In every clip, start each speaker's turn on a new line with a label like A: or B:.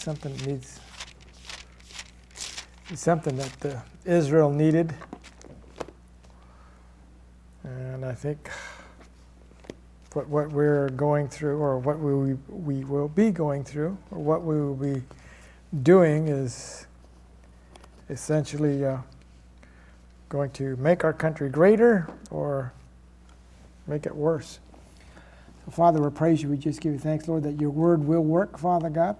A: something that needs something that uh, Israel needed. And I think what, what we're going through, or what we, we will be going through, or what we will be doing, is essentially uh, going to make our country greater or make it worse. So, Father, we praise you. We just give you thanks, Lord, that your word will work, Father God,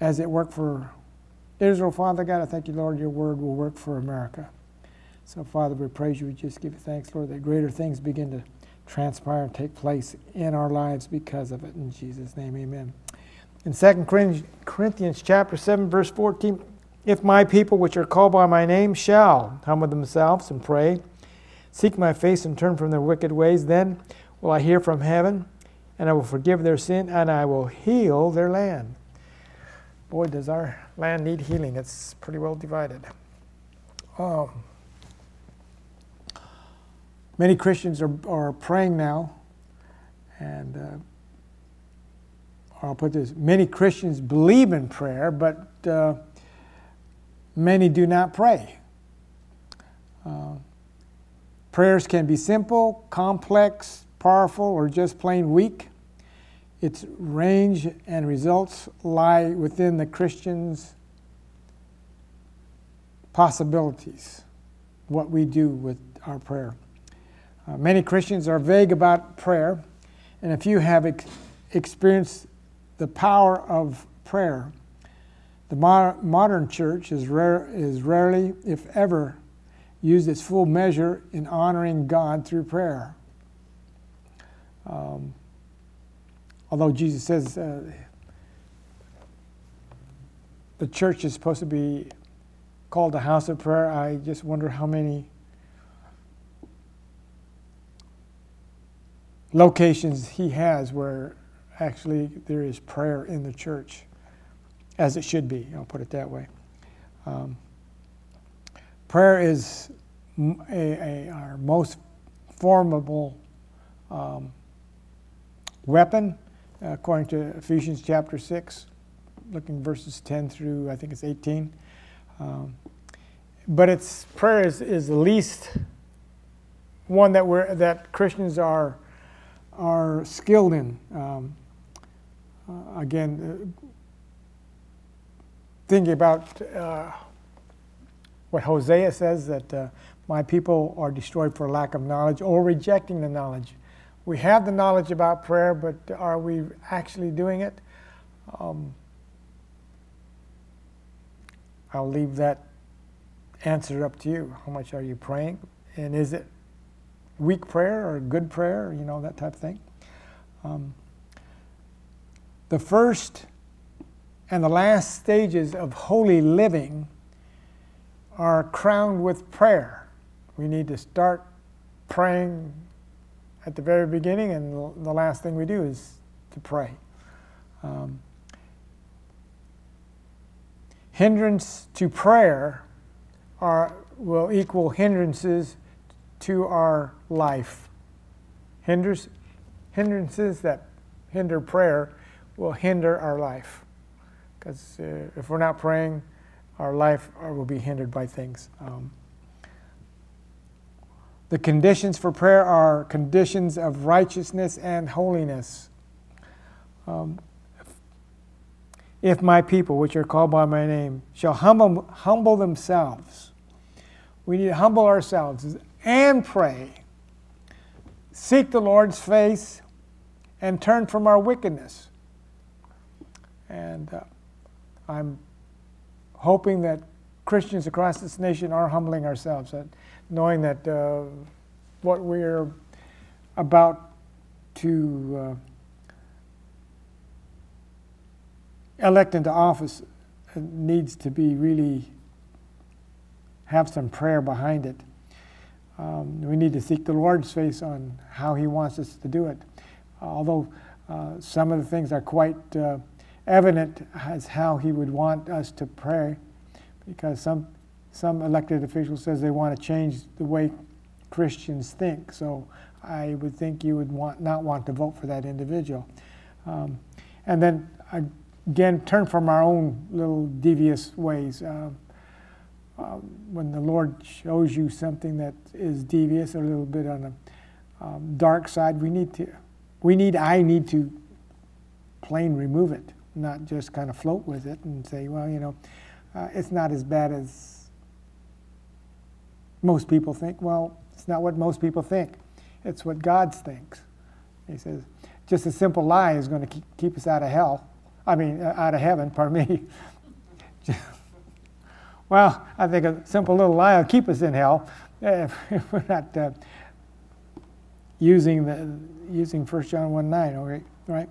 A: as it worked for Israel, Father God. I thank you, Lord, your word will work for America. So, Father, we praise you. We just give you thanks, Lord, that greater things begin to transpire and take place in our lives because of it. In Jesus' name, amen. In 2 Corinthians chapter 7, verse 14, if my people which are called by my name shall humble themselves and pray, seek my face and turn from their wicked ways, then will I hear from heaven, and I will forgive their sin, and I will heal their land. Boy, does our land need healing. It's pretty well divided. Um, many Christians are, are praying now, and uh, I'll put this many Christians believe in prayer, but uh, many do not pray. Uh, prayers can be simple, complex, powerful, or just plain weak. Its range and results lie within the Christian's possibilities, what we do with our prayer. Uh, many Christians are vague about prayer, and if you have ex- experienced the power of prayer, the mo- modern church is, rare, is rarely, if ever, used its full measure in honoring God through prayer. Um, although Jesus says uh, the church is supposed to be called a house of prayer, I just wonder how many locations he has where actually there is prayer in the church, as it should be. I'll put it that way. Um, prayer is a, a, our most formidable um, weapon, according to Ephesians chapter 6, looking verses 10 through I think it's 18. Um, but it's prayer is, is the least one that we're that Christians are are skilled in. Um, uh, again, uh, thinking about uh, what Hosea says that uh, my people are destroyed for lack of knowledge or rejecting the knowledge. We have the knowledge about prayer, but are we actually doing it? Um, I'll leave that answer up to you. How much are you praying? And is it weak prayer or good prayer? You know, that type of thing. Um, the first and the last stages of holy living are crowned with prayer. We need to start praying at the very beginning, and the last thing we do is to pray. Um, hindrance to prayer are, will equal hindrances to our life. Hinders, hindrances that hinder prayer will hinder our life. Because uh, if we're not praying, our life will be hindered by things. Um, the conditions for prayer are conditions of righteousness and holiness. Um, if my people, which are called by my name, shall humble, humble themselves, we need to humble ourselves and pray, seek the Lord's face, and turn from our wickedness. And uh, I'm hoping that Christians across this nation are humbling ourselves, that knowing that uh, what we're about to uh, elect into office needs to be really have some prayer behind it. Um, we need to seek the Lord's face on how He wants us to do it. although uh, some of the things are quite uh, evident as how He would want us to pray, because some some elected official says they want to change the way Christians think. So I would think you would want not want to vote for that individual. Um, and then again, turn from our own little devious ways. Uh, uh, when the Lord shows you something that is devious, or a little bit on the um, dark side, we need to, we need, I need to plain remove it, not just kind of float with it and say, well, you know, uh, it's not as bad as most people think. Well, it's not what most people think, it's what God thinks. He says, just a simple lie is going to keep, us out of hell. I mean, uh, out of heaven, pardon me. well, I think a simple little lie will keep us in hell if, we're not uh, using the using 1 John 1 9, okay, right?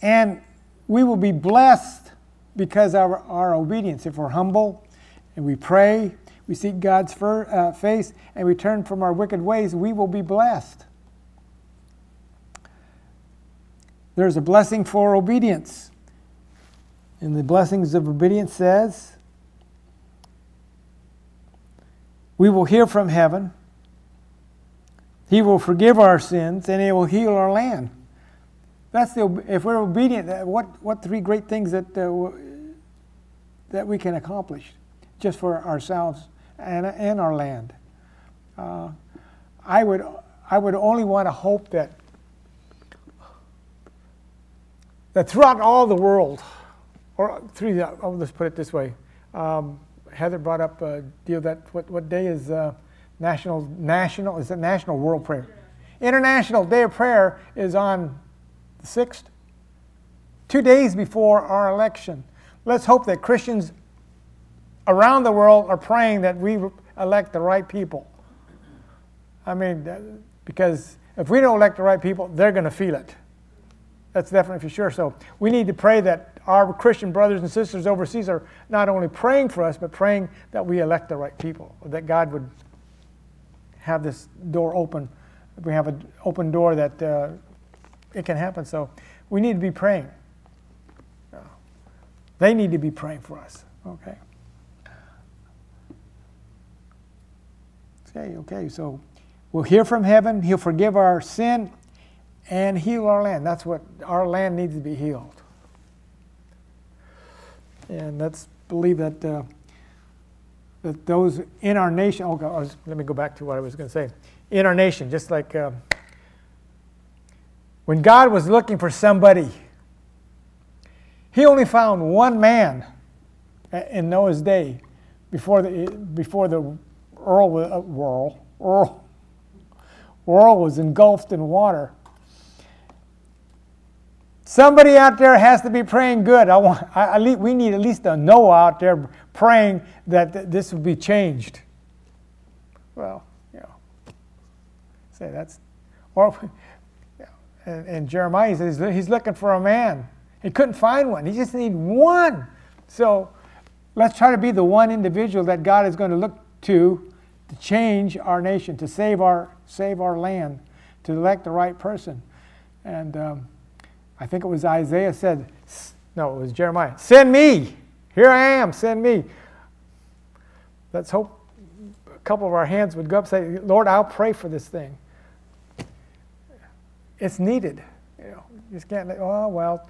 A: And we will be blessed because of our, our obedience. If we're humble and we pray, we seek God's for, uh, face, and we turn from our wicked ways, we will be blessed. There's a blessing for obedience. And the blessings of obedience says, We will hear from heaven. He will forgive our sins and He will heal our land. That's the, if we're obedient, what, what three great things that, uh, that we can accomplish just for ourselves and, and our land. Uh, I, would, I would only want to hope that that throughout all the world, or through the, oh, let's put it this way. Um, Heather brought up a deal that what, what day is uh, national national is it national world prayer international day of prayer is on the 6th two days before our election let's hope that christians around the world are praying that we elect the right people i mean because if we don't elect the right people they're going to feel it that's definitely for sure. So we need to pray that our Christian brothers and sisters overseas are not only praying for us, but praying that we elect the right people, that God would have this door open. We have an open door that uh, it can happen. So we need to be praying. They need to be praying for us. Okay. Okay, okay. So we'll hear from heaven. He'll forgive our sin and heal our land. That's what our land needs to be healed. And let's believe that uh, that those in our nation. Oh, God, let me go back to what I was going to say. In our nation, just like uh, when God was looking for somebody, He only found one man in Noah's day before the before the Earl, uh, Earl, Earl, Earl was engulfed in water. Somebody out there has to be praying good. I want, I, I, we need at least a Noah out there praying that th- this would be changed. Well, you know, say that's, or, and, and Jeremiah says he's looking for a man. He couldn't find one. He just needs one. So let's try to be the one individual that God is going to look to to change our nation, to save our save our land, to elect the right person, and. Um, I think it was Isaiah said, no, it was Jeremiah, send me. Here I am, send me. Let's hope a couple of our hands would go up and say, Lord, I'll pray for this thing. It's needed. You know, you just can't, oh, well,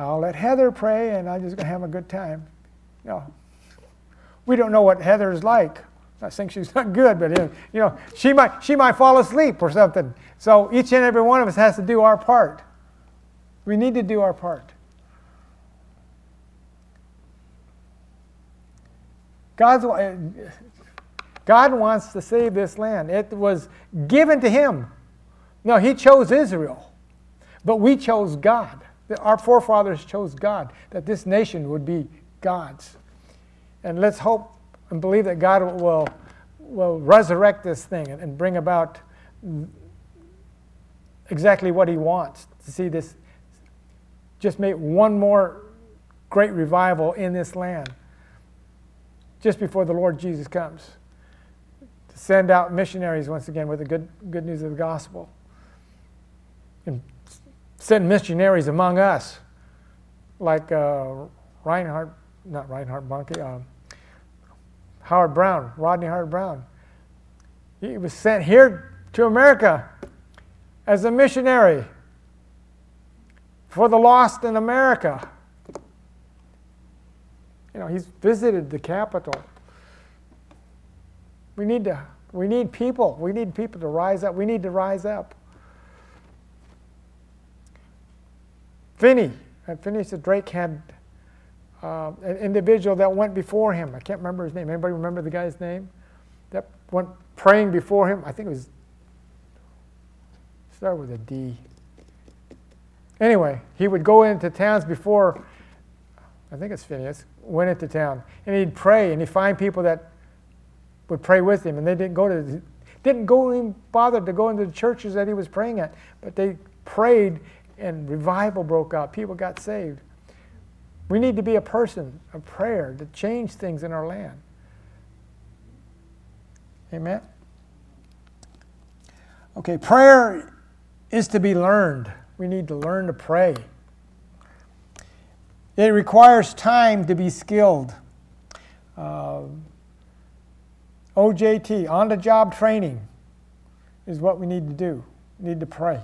A: I'll let Heather pray and I'm just going to have a good time. Know, we don't know what Heather's like. I think she's not good, but you know, she might she might fall asleep or something. So each and every one of us has to do our part. We need to do our part. God's, God wants to save this land. It was given to Him. No, He chose Israel, but we chose God. Our forefathers chose God, that this nation would be God's. And let's hope and believe that God will, will resurrect this thing and bring about exactly what He wants to see this just make one more great revival in this land just before the Lord Jesus comes. To send out missionaries once again with the good, good news of the gospel. And send missionaries among us, like uh, Reinhard, not Reinhard Bonnke, um, Howard Browne, Rodney Howard Browne. He was sent here to America as a missionary for the lost in America. You know, he's visited the capital. We need to we need people. We need people to rise up. We need to rise up. Finney, uh, Phineas Drake had uh, an individual that went before him. I can't remember his name. Anybody remember the guy's name? That went praying before him. I think it was start with a D. Anyway, he would go into towns before. I think it's Phineas went into town, and he'd pray, and he'd find people that would pray with him, and they didn't go to didn't go even bother to go into the churches that he was praying at, but they prayed, and revival broke out. People got saved. We need to be a person of prayer to change things in our land. Amen? Okay, prayer is to be learned. We need to learn to pray. It requires time to be skilled. Uh, OJT, on the job training, is what we need to do. We need to pray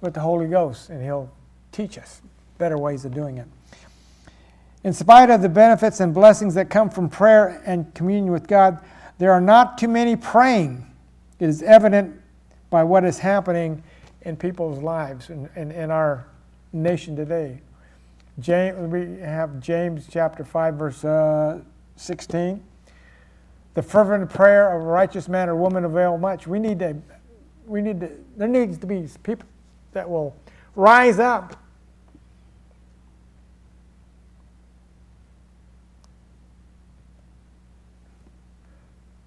A: with the Holy Ghost, and He'll teach us better ways of doing it. In spite of the benefits and blessings that come from prayer and communion with God, there are not too many praying. It is evident by what is happening in people's lives and in, in, in, our nation today. James, we have James chapter 5, verse uh, 16. The fervent prayer of a righteous man or woman avail much. We need to, we need to, there needs to be people that will rise up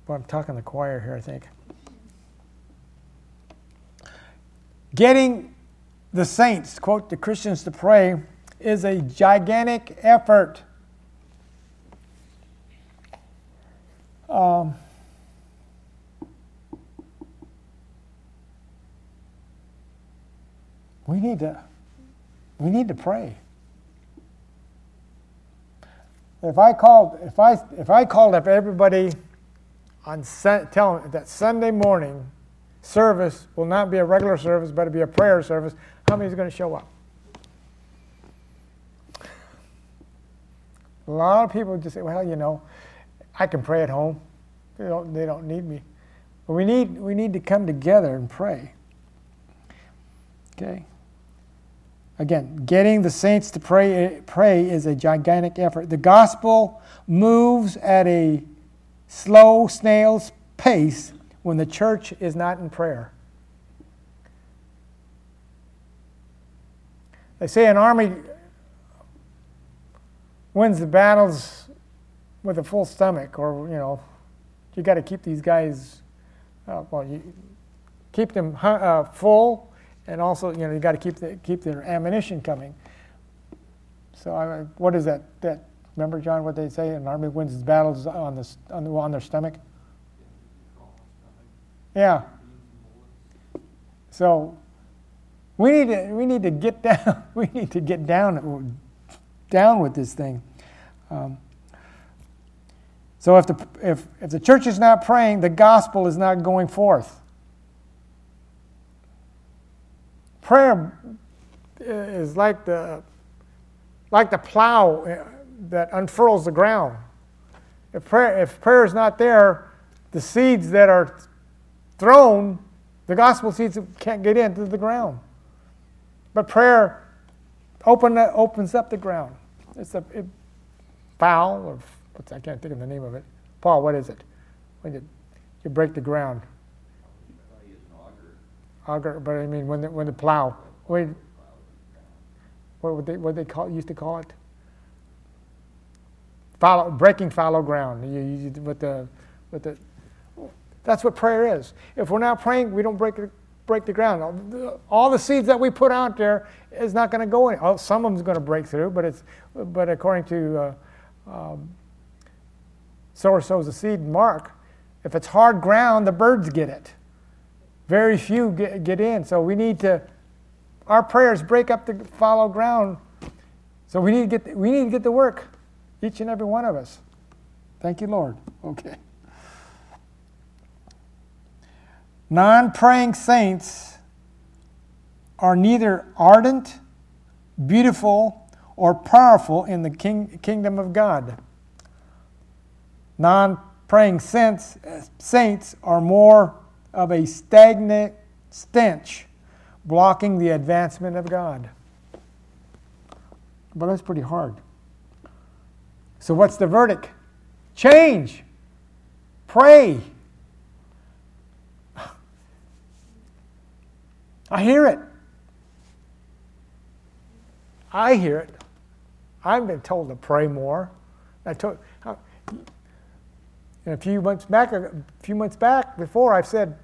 A: Well, I'm talking the choir here, I think. Getting the saints, quote, the Christians to pray is a gigantic effort. Um, we need to we need to pray. If I called if I if I called up everybody on tell them that Sunday morning service will not be a regular service, but it'll be a prayer service. How many is going to show up? A lot of people just say, "Well, you know, I can pray at home. They don't, they don't need me." But we need we need to come together and pray. Okay. Again, getting the saints to pray eh, pray is a gigantic effort. The gospel moves at a slow snail's pace when the church is not in prayer. They say an army wins the battles with a full stomach, or, you know, you got to keep these guys, uh, well, you keep them uh, full, and also, you know, you got to keep, the, keep their ammunition coming. So, I, what is that, that Remember, John, what they say? An army wins its battles on, the, on, the, on their stomach? Yeah. So we need to, we need to get down. We need to get down, down with this thing. Um, so if the, if, if the church is not praying, the gospel is not going forth. Prayer is like the, like the plow that unfurls the ground. If prayer, if prayer is not there, the seeds that are thrown, the gospel seeds can't get into the ground. But prayer open, opens up the ground. It's a it, or I can't think of the name of it. Paul, what is it? When you, you break the ground. Auger, but I mean when the, when the plow. When, what would they what they call used to call it? Breaking fallow ground. You, you, with the, with the, that's what prayer is. If we're not praying, we don't break, break the ground. All the seeds that we put out there is not going to go in. Oh, some of them is going to break through, but it's, but according to uh, um, sower sows the seed Mark, if it's hard ground, the birds get it. Very few get, get in. So we need to, our prayers break up the fallow ground. So we need to get, we need to get to work. Each and every one of us. Thank you, Lord. Okay. Non praying saints are neither ardent beautiful, or powerful in the king, kingdom of God. Non praying saints, saints are more of a stagnant stench blocking the advancement of God. But that's pretty hard. So, what's the verdict? Change. Pray. I hear it. I hear it. I've been told to pray more. I told uh, a few months back, a few months back before, I've said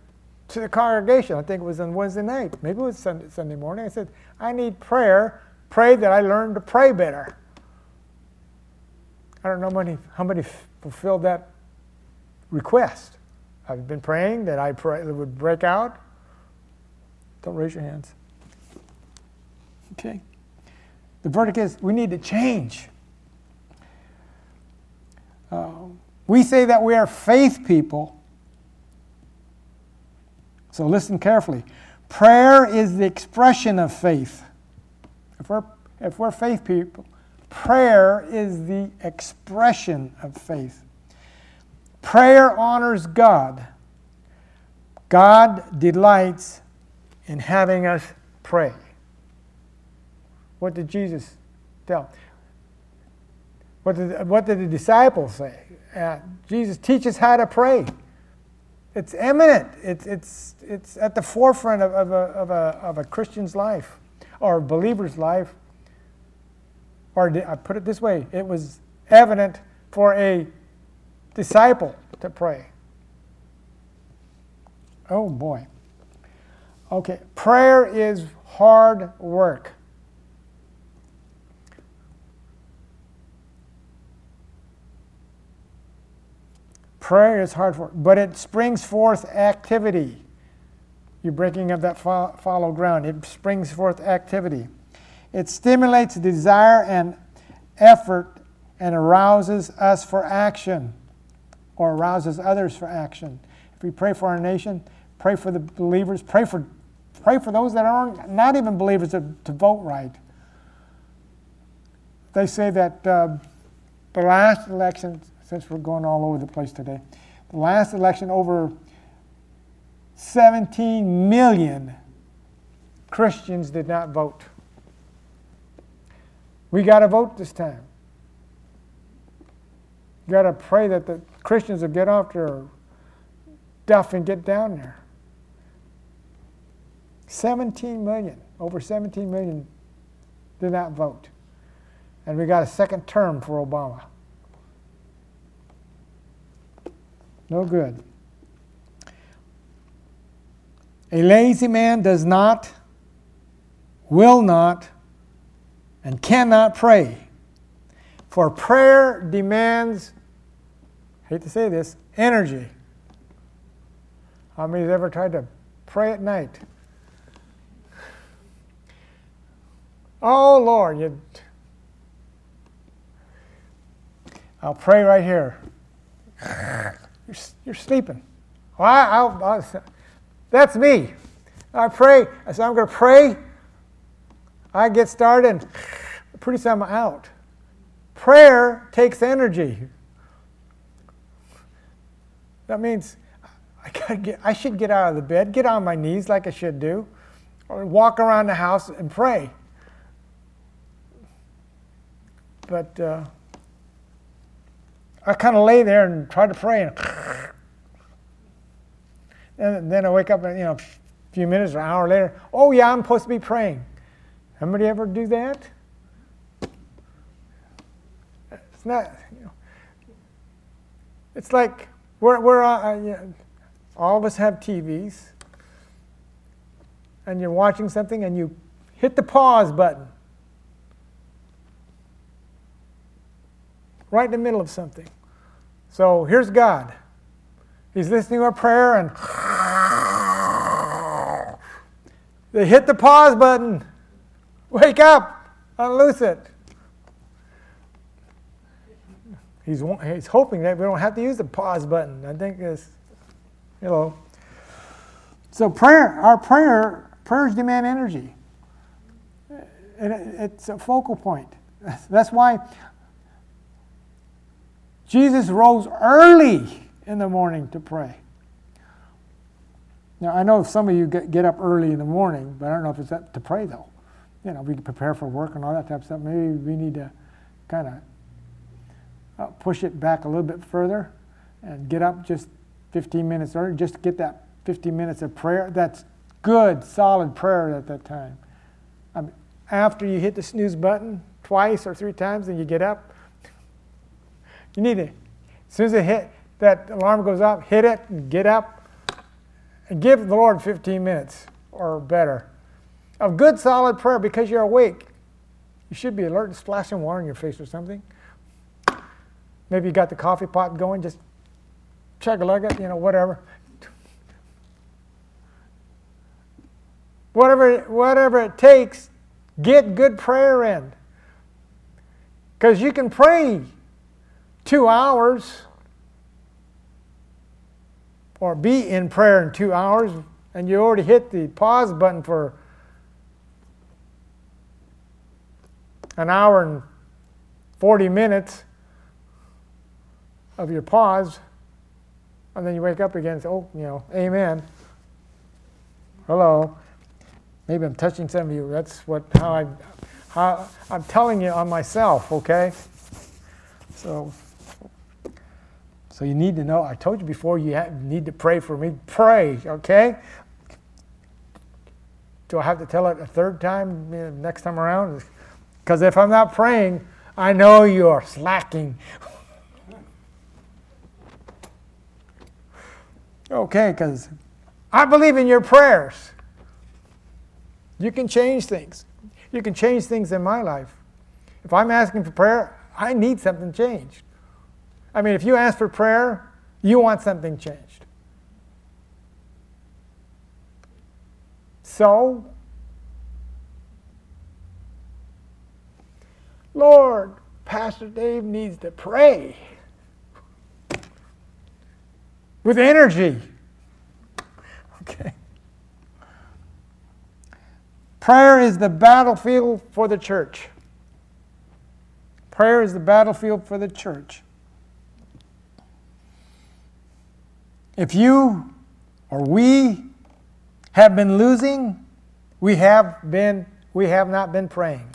A: to the congregation, I think it was on Wednesday night, maybe it was Sunday, Sunday morning, I said, I need prayer. Pray that I learn to pray better. I don't know many, how many fulfilled that request. I've been praying that I pray, that would break out. Don't raise your hands. Okay. The verdict is we need to change. Uh, we say that we are faith people. So listen carefully. Prayer is the expression of faith. If we're, if we're faith people, prayer is the expression of faith. Prayer honors God. God delights in having us pray. What did Jesus tell? What did, what did the disciples say? Uh, Jesus teaches how to pray. It's eminent. It's, it's, it's at the forefront of, of, a, of, a, of a Christian's life or a believer's life. Or I put it this way it was evident for a disciple to pray. Oh boy. Okay, prayer is hard work. Prayer is hard work, but it springs forth activity. You're breaking up that fallow ground. It springs forth activity. It stimulates desire and effort and arouses us for action or arouses others for action. If we pray for our nation, pray for the believers, pray for Pray for those that are not not even believers to, to vote right. They say that uh, the last election, since we're going all over the place today, the last election, over 17 million Christians did not vote. We got to vote this time. You got to pray that the Christians will get off their duff and get down there. 17 million, over 17 million did not vote. And we got a second term for Obama. No good. A lazy man does not, will not, and cannot pray. For prayer demands, I hate to say this, energy. How many has ever tried to pray at night? Oh, Lord, you. I'll pray right here. You're, you're sleeping. Well, I, I, that's me. I pray. I said, I'm going to pray. I get started. and Pretty soon I'm out. Prayer takes energy. That means I, gotta get, I should get out of the bed, get on my knees like I should do, or walk around the house and pray. But uh, I kind of lay there and try to pray, and, and then I wake up, and you know, a few minutes or an hour later. Oh yeah, I'm supposed to be praying. Anybody ever do that? It's not. You know, it's like we're, we're uh, you know, all of us have TVs, and you're watching something, and you hit the pause button. right in the middle of something. So here's God. He's listening to our prayer and they hit the pause button. Wake up, unloose it. He's, he's hoping that we don't have to use the pause button. I think it's, hello. So prayer, our prayer, prayers demand energy. and it's a focal point. That's why Jesus rose early in the morning to pray. Now, I know some of you get, get up early in the morning, but I don't know if it's up to pray, though. You know, we prepare for work and all that type of stuff. Maybe we need to kind of uh, push it back a little bit further and get up just 15 minutes early, just to get that 15 minutes of prayer. That's good, solid prayer at that time. I mean, after you hit the snooze button twice or three times and you get up, you need to, as soon as it hit, that alarm goes off, hit it and get up and give the Lord 15 minutes or better of good, solid prayer because you're awake. You should be alert, and splashing water in your face or something. Maybe you got the coffee pot going, just chug a it, you know, whatever. Whatever, whatever it takes, get good prayer in. Because you can pray two hours or be in prayer in two hours, and you already hit the pause button for an hour and 40 minutes of your pause, and then you wake up again and say, oh, you know, amen. Hello. Maybe I'm touching some of you. That's what how I how I'm telling you on myself, okay? So so you need to know. I told you before you need to pray for me. Pray, okay? Do I have to tell it a third time next time around? Because if I'm not praying, I know you are slacking. okay, because I believe in your prayers. You can change things. You can change things in my life. If I'm asking for prayer, I need something changed. I mean, if you ask for prayer, you want something changed. So, Lord, Pastor Dave needs to pray with energy. Okay. Prayer is the battlefield for the church. Prayer is the battlefield for the church. If you or we have been losing, we have been we have not been praying.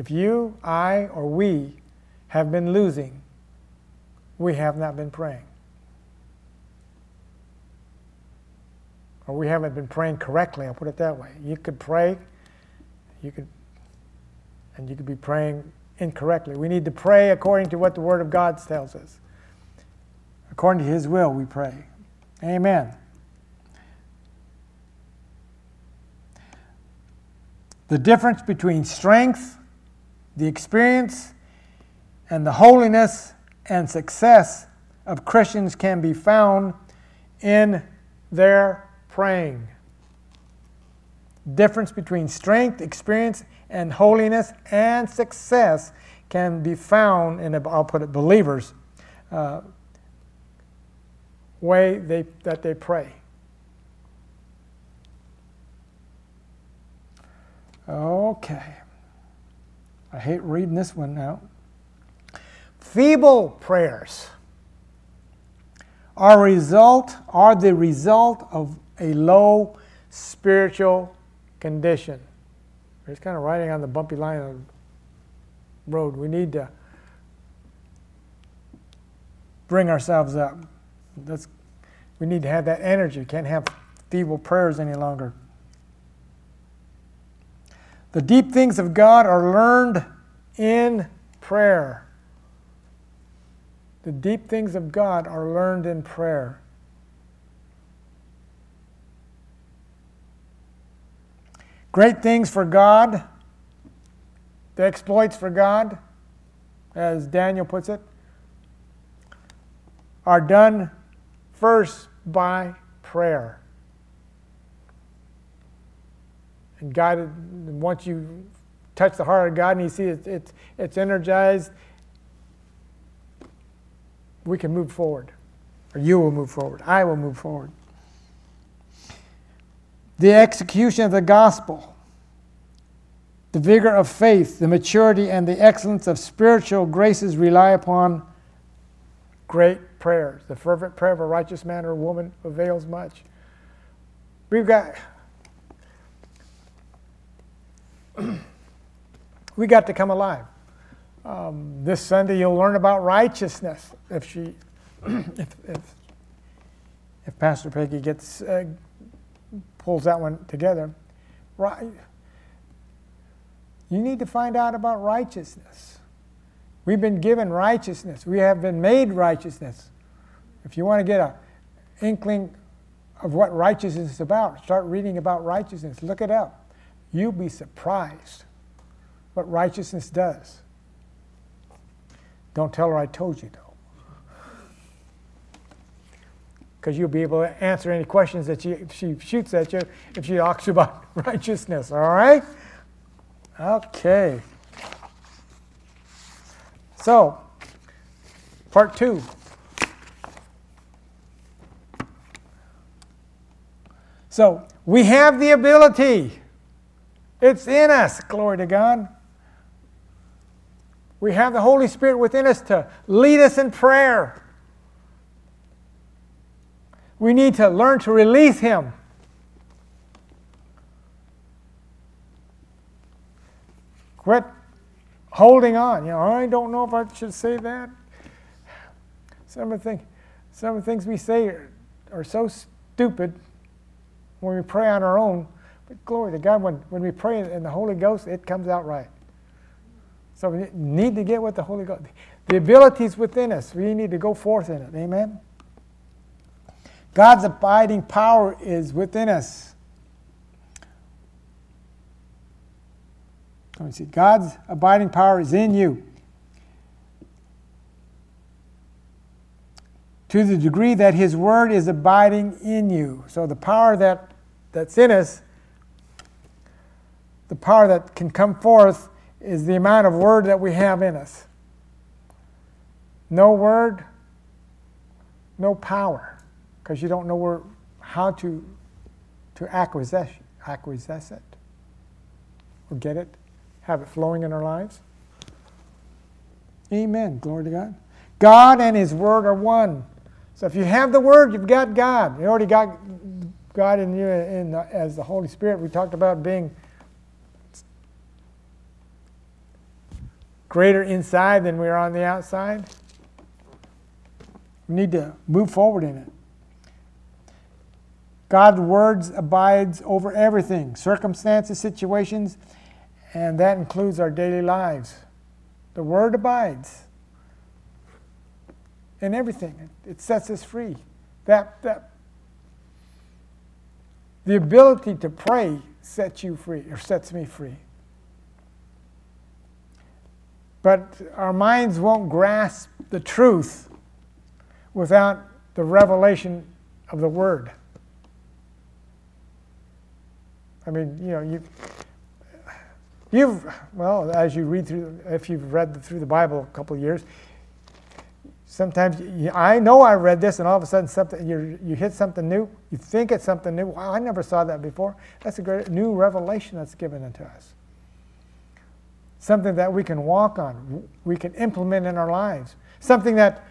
A: If you, I, or we have been losing, we have not been praying. Or we haven't been praying correctly, I'll put it that way. You could pray, you could, and you could be praying incorrectly. We need to pray according to what the Word of God tells us. According to His will, we pray. Amen. The difference between strength the experience and the holiness and success of Christians can be found in their praying. Difference between strength, experience, and holiness and success can be found in, I'll put it, believers' uh, way they, that they pray. Okay. I hate reading this one now. Feeble prayers are result are the result of a low spiritual condition. It's kind of riding on the bumpy line of the road. We need to bring ourselves up. That's, we need to have that energy. Can't have feeble prayers any longer. The deep things of God are learned in prayer. The deep things of God are learned in prayer. Great things for God, the exploits for God, as Daniel puts it, are done first by prayer. And God, once you touch the heart of God and you see it's, it's, it's energized, we can move forward. Or you will move forward. I will move forward. The execution of the gospel The vigor of faith, the maturity, and the excellence of spiritual graces rely upon great prayers. The fervent prayer of a righteous man or woman avails much. We've got we got to come alive. Um, this Sunday, you'll learn about righteousness. If she, if, if, if Pastor Peggy gets uh, pulls that one together, right? You need to find out about righteousness. We've been given righteousness. We have been made righteousness. If you want to get an inkling of what righteousness is about, start reading about righteousness. Look it up. You'll be surprised what righteousness does. Don't tell her I told you, though. Because you'll be able to answer any questions that she, she shoots at you if she asks you about righteousness, all right? Okay. So, part two. So, we have the ability. It's in us, glory to God. We have the Holy Spirit within us to lead us in prayer. We need to learn to release Him. Quit holding on. You know, I don't know if I should say that. Some of the, thing, some of the things we say are, are so stupid when we pray on our own. Glory to God, when, when we pray in the Holy Ghost, it comes out right. So we need to get with the Holy Ghost. The ability is within us. We need to go forth in it. Amen. God's abiding power is within us. Let me see. God's abiding power is in you. To the degree that His Word is abiding in you. So the power that, that's in us, the power that can come forth is the amount of word that we have in us. No word, no power, because you don't know where, how to, to acquiesce, acquiesce it or get it, have it flowing in our lives. Amen. Glory to God. God and His Word are one. So if you have the Word, you've got God. You already got God in you in the, as the Holy Spirit. We talked about being greater inside than we are on the outside. We need to move forward in it. God's words abides over everything, circumstances, situations, and that includes our daily lives. The word abides in everything. It sets us free. That, that the ability to pray sets you free or sets me free. But our minds won't grasp the truth without the revelation of the Word. I mean, you know, you, you've, well, as you read through, if you've read through the Bible a couple of years, sometimes you, I know I read this, and all of a sudden something you you hit something new. You think it's something new. Wow, I never saw that before. That's a great new revelation that's given unto us something that we can walk on, we can implement in our lives. Something that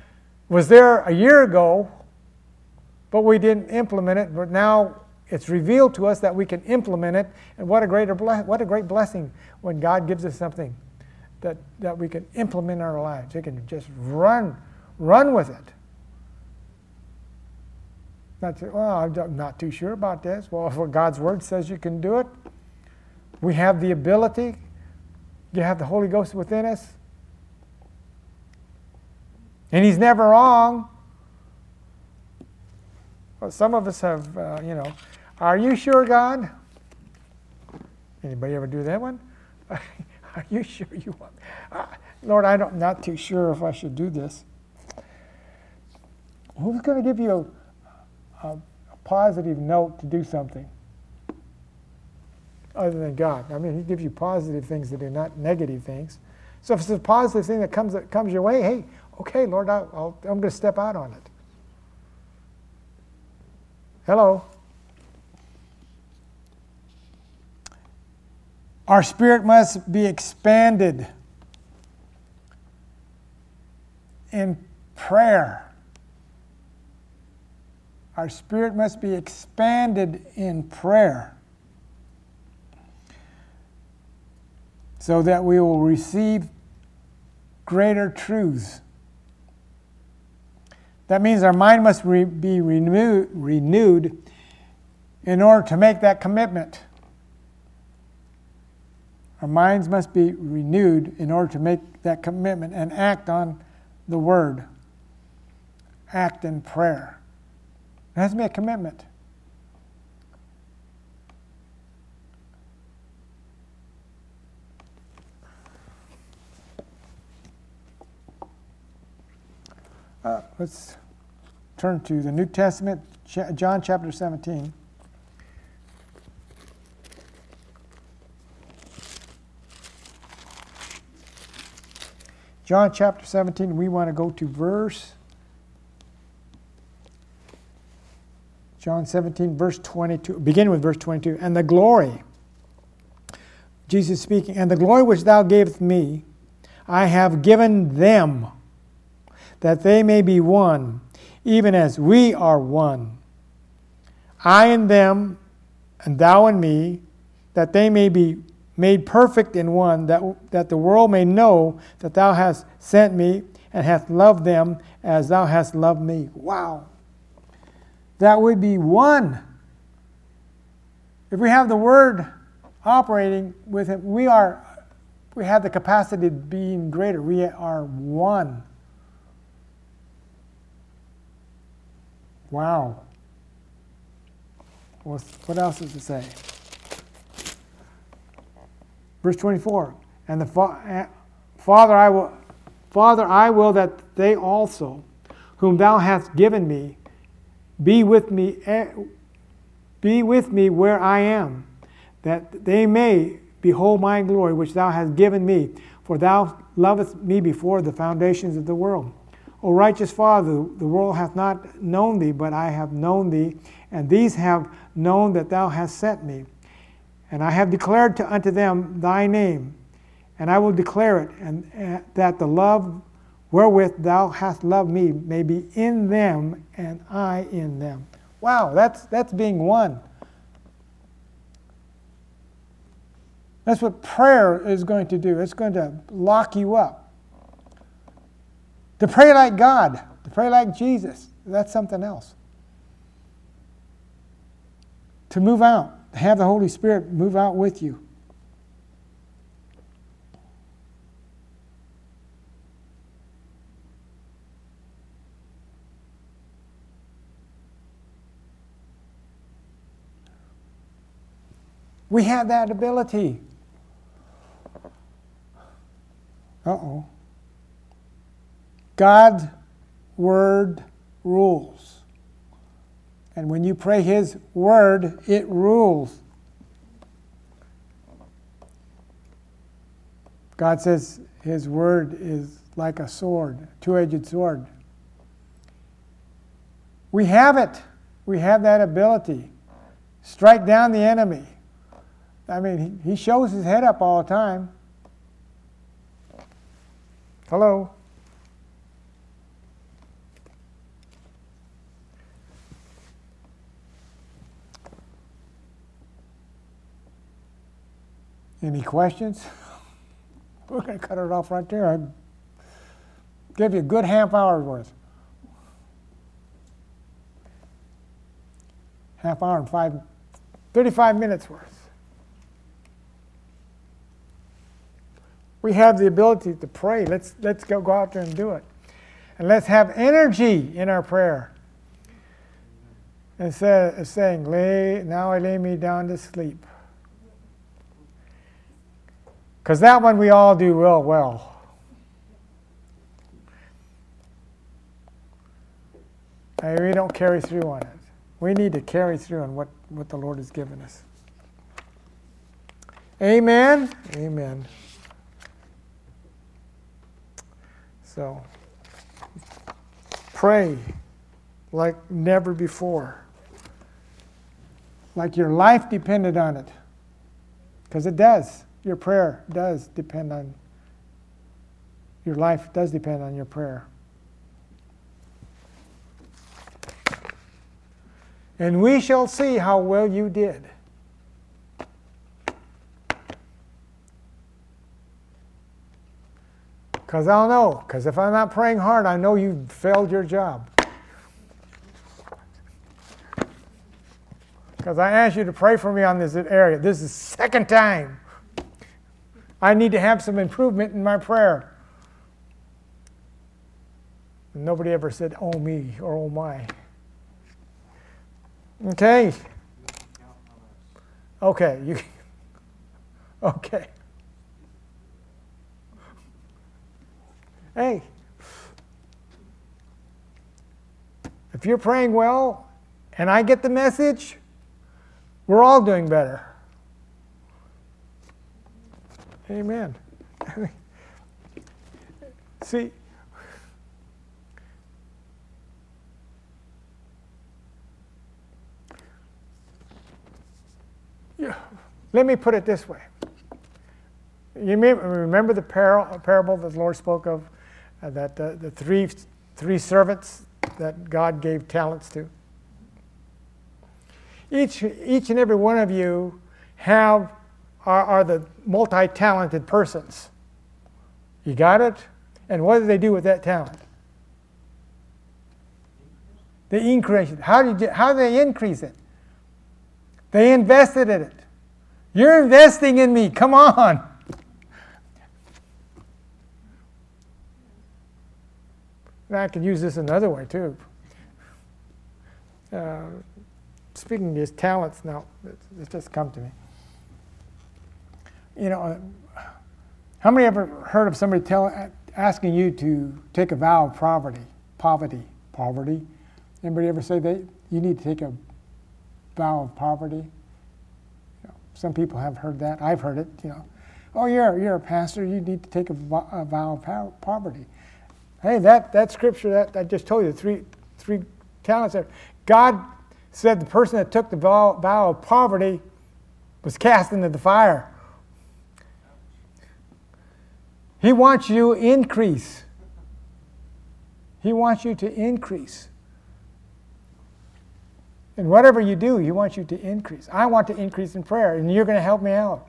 A: was there a year ago, but we didn't implement it, but now it's revealed to us that we can implement it. And what a, greater ble- what a great blessing when God gives us something that, that we can implement in our lives. We can just run, run with it. Not to, well, I'm not too sure about this. Well, if God's word says you can do it, we have the ability, you have the Holy Ghost within us. And He's never wrong. Well, some of us have, uh, you know, are you sure, God? Anybody ever do that one? are you sure you want? Uh, Lord, I am not too sure if I should do this. Who's going to give you a, a, a positive note to do something? Other than God. I mean, He gives you positive things that are not negative things. So if it's a positive thing that comes that comes your way, hey, okay, Lord, i am going to step out on it. Hello. Our spirit must be expanded in prayer. Our spirit must be expanded in prayer so that we will receive greater truths. That means our mind must re- be renew- renewed in order to make that commitment. Our minds must be renewed in order to make that commitment and act on the word, act in prayer. It has to be a commitment. Uh, let's turn to the New Testament, John chapter 17. John chapter 17, we want to go to verse. John 17, verse 22. Begin with verse 22. And the glory, Jesus speaking, and the glory which thou gavest me, I have given them that they may be one, even as we are one. I and them, and thou and me, that they may be made perfect in one, that, that the world may know that thou hast sent me and hast loved them as thou hast loved me. Wow. That would be one. If we have the word operating with him, we are we have the capacity of being greater. We are one. Wow. What else does it say? Verse 24. And the fa- eh, Father, I will, Father, I will that they also, whom thou hast given me, be with me, eh, be with me where I am, that they may behold my glory which thou hast given me, for thou lovest me before the foundations of the world. O righteous Father, the world hath not known thee, but I have known thee, and these have known that thou hast sent me. And I have declared to, unto them thy name, and I will declare it, and uh, that the love wherewith thou hast loved me may be in them, and I in them. Wow, that's, that's being one. That's what prayer is going to do. It's going to lock you up. To pray like God, to pray like Jesus, that's something else. To move out, to have the Holy Spirit move out with you. We have that ability. Uh oh. God's word rules. And when you pray His word, it rules. God says His word is like a sword, two edged sword. We have it. We have that ability. Strike down the enemy. I mean, he shows his head up all the time. Hello? Any questions? We're going to cut it off right there. I'd give you a good half hour's worth. Half hour and five, 35 minutes worth. We have the ability to pray. Let's, let's go, go out there and do it. And let's have energy in our prayer. Instead of saying, lay, now I lay me down to sleep. Because that one we all do real well. We don't carry through on it. We need to carry through on what, what the Lord has given us. Amen. Amen. So, pray like never before. Like your life depended on it. Because it does. Your prayer does depend on, your life does depend on your prayer. And we shall see how well you did. Because I'll know. Because if I'm not praying hard, I know you failed your job. Because I asked you to pray for me on this area. This is second time. I need to have some improvement in my prayer. nobody ever said, oh me or oh my. Okay. Okay. You, okay. Hey, if you're praying well and I get the message, we're all doing better. Amen. See, yeah, let me put it this way. You may remember the parable that the Lord spoke of uh, that uh, the three, three servants that God gave talents to. Each, each and every one of you have, are, are the multi talented persons. You got it? And what do they do with that talent? They increase it. How, did you, how do they increase it? They invested in it. You're investing in me. Come on. And I could use this another way too. Uh, speaking of his talents, now it's just come to me. You know, how many ever heard of somebody tell, asking you to take a vow of poverty? Poverty, poverty. Anybody ever say that you need to take a vow of poverty? You know, some people have heard that. I've heard it. You know, oh, you're you're a pastor. You need to take a, a vow of poverty. Hey, that, that scripture that I just told you, three, three talents there. God said the person that took the vow, vow of poverty was cast into the fire. He wants you increase. He wants you to increase. And whatever you do, He wants you to increase. I want to increase in prayer, and you're going to help me out.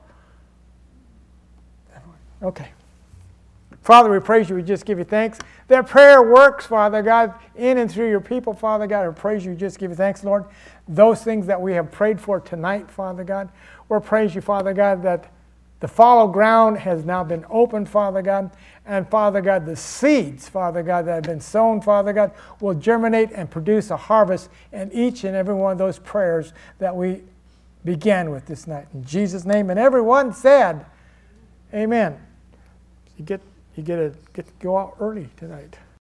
A: Okay. Father, we praise you. We just give you thanks. That prayer works, Father God, in and through your people, Father God. We praise you. Just give you thanks, Lord. Those things that we have prayed for tonight, Father God, we praise you, Father God, that the fallow ground has now been opened, Father God. And Father God, the seeds, Father God, that have been sown, Father God, will germinate and produce a harvest in each and every one of those prayers that we began with this night. In Jesus' name. And everyone said, Amen. You get you get get to go out early tonight.